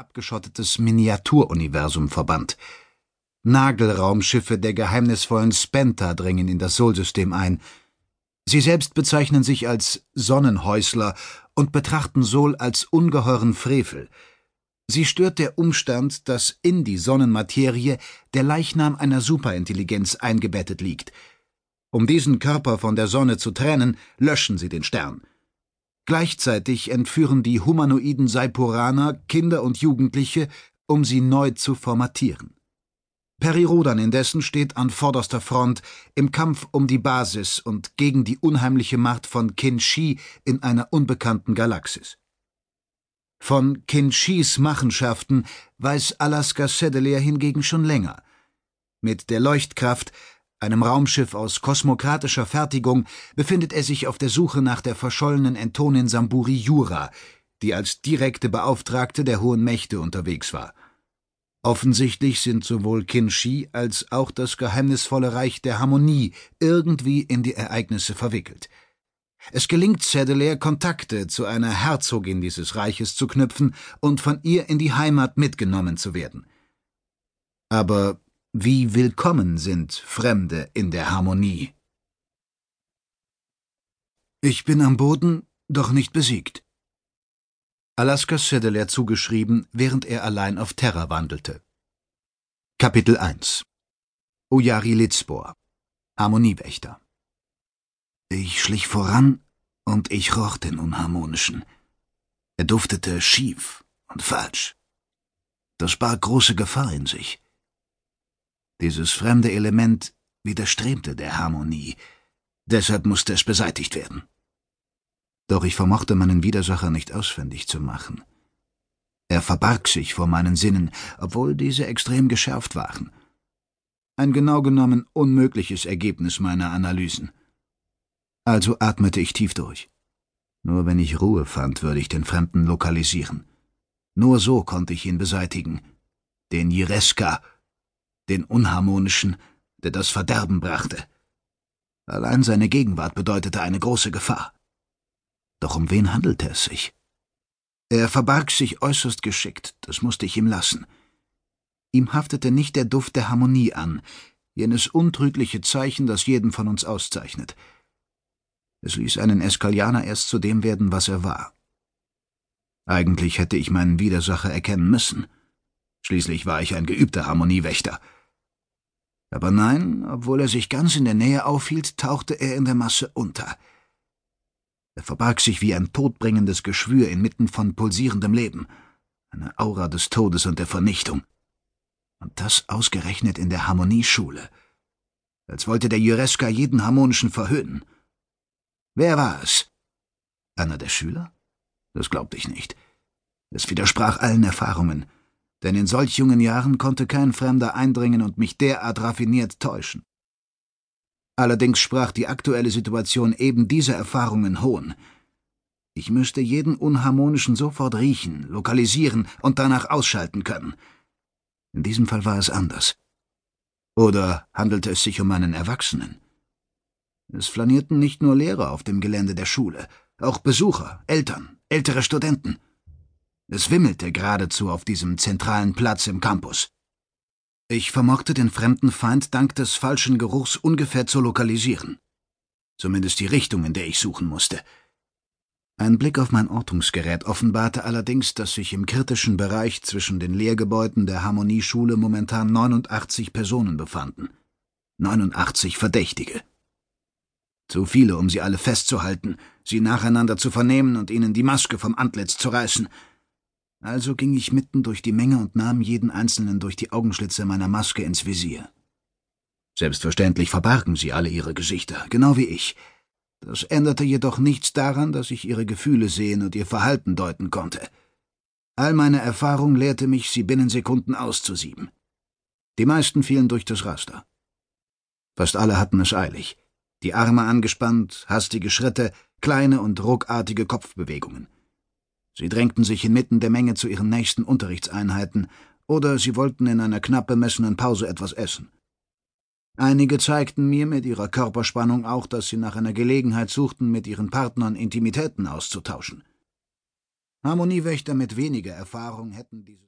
abgeschottetes Miniaturuniversum verband. Nagelraumschiffe der geheimnisvollen Spenta dringen in das Solsystem ein. Sie selbst bezeichnen sich als Sonnenhäusler und betrachten Sol als ungeheuren Frevel. Sie stört der Umstand, dass in die Sonnenmaterie der Leichnam einer Superintelligenz eingebettet liegt. Um diesen Körper von der Sonne zu trennen, löschen sie den Stern. Gleichzeitig entführen die humanoiden Saipuraner Kinder und Jugendliche, um sie neu zu formatieren. Perirodan indessen steht an vorderster Front im Kampf um die Basis und gegen die unheimliche Macht von Kinshi in einer unbekannten Galaxis. Von Kinshis Machenschaften weiß Alaska Sedelair hingegen schon länger. Mit der Leuchtkraft, einem Raumschiff aus kosmokratischer Fertigung, befindet er sich auf der Suche nach der verschollenen Entonin Samburi Jura, die als direkte Beauftragte der hohen Mächte unterwegs war. Offensichtlich sind sowohl Kinshi als auch das geheimnisvolle Reich der Harmonie irgendwie in die Ereignisse verwickelt. Es gelingt Sedelair, Kontakte zu einer Herzogin dieses Reiches zu knüpfen und von ihr in die Heimat mitgenommen zu werden. Aber wie willkommen sind Fremde in der Harmonie? Ich bin am Boden, doch nicht besiegt. Alaska Sedelair zugeschrieben, während er allein auf Terra wandelte. Kapitel 1 Ojari Litzbor Harmoniewächter Ich schlich voran, und ich roch den Unharmonischen. Er duftete schief und falsch. Das barg große Gefahr in sich. Dieses fremde Element widerstrebte der Harmonie, deshalb musste es beseitigt werden. Doch ich vermochte meinen Widersacher nicht ausfindig zu machen. Er verbarg sich vor meinen Sinnen, obwohl diese extrem geschärft waren. Ein genau genommen unmögliches Ergebnis meiner Analysen. Also atmete ich tief durch. Nur wenn ich Ruhe fand, würde ich den Fremden lokalisieren. Nur so konnte ich ihn beseitigen. Den Jireska, den Unharmonischen, der das Verderben brachte. Allein seine Gegenwart bedeutete eine große Gefahr. Doch um wen handelte es sich? Er verbarg sich äußerst geschickt, das musste ich ihm lassen. Ihm haftete nicht der Duft der Harmonie an, jenes untrügliche Zeichen, das jeden von uns auszeichnet. Es ließ einen Eskalianer erst zu dem werden, was er war. Eigentlich hätte ich meinen Widersacher erkennen müssen. Schließlich war ich ein geübter Harmoniewächter. Aber nein, obwohl er sich ganz in der Nähe aufhielt, tauchte er in der Masse unter – er verbarg sich wie ein todbringendes Geschwür inmitten von pulsierendem Leben, eine Aura des Todes und der Vernichtung. Und das ausgerechnet in der Harmonieschule. Als wollte der Jureska jeden Harmonischen verhöhnen. Wer war es? Einer der Schüler? Das glaubte ich nicht. Es widersprach allen Erfahrungen, denn in solch jungen Jahren konnte kein Fremder eindringen und mich derart raffiniert täuschen. Allerdings sprach die aktuelle Situation eben diese Erfahrungen Hohn. Ich müsste jeden Unharmonischen sofort riechen, lokalisieren und danach ausschalten können. In diesem Fall war es anders. Oder handelte es sich um einen Erwachsenen? Es flanierten nicht nur Lehrer auf dem Gelände der Schule, auch Besucher, Eltern, ältere Studenten. Es wimmelte geradezu auf diesem zentralen Platz im Campus. Ich vermochte den fremden Feind dank des falschen Geruchs ungefähr zu lokalisieren. Zumindest die Richtung, in der ich suchen musste. Ein Blick auf mein Ortungsgerät offenbarte allerdings, dass sich im kritischen Bereich zwischen den Lehrgebäuden der Harmonieschule momentan 89 Personen befanden. 89 Verdächtige. Zu viele, um sie alle festzuhalten, sie nacheinander zu vernehmen und ihnen die Maske vom Antlitz zu reißen – also ging ich mitten durch die Menge und nahm jeden einzelnen durch die Augenschlitze meiner Maske ins Visier. Selbstverständlich verbargen sie alle ihre Gesichter, genau wie ich. Das änderte jedoch nichts daran, dass ich ihre Gefühle sehen und ihr Verhalten deuten konnte. All meine Erfahrung lehrte mich, sie binnen Sekunden auszusieben. Die meisten fielen durch das Raster. Fast alle hatten es eilig. Die Arme angespannt, hastige Schritte, kleine und ruckartige Kopfbewegungen. Sie drängten sich inmitten der Menge zu ihren nächsten Unterrichtseinheiten, oder sie wollten in einer knapp bemessenen Pause etwas essen. Einige zeigten mir mit ihrer Körperspannung auch, dass sie nach einer Gelegenheit suchten, mit ihren Partnern Intimitäten auszutauschen. Harmoniewächter mit weniger Erfahrung hätten dieses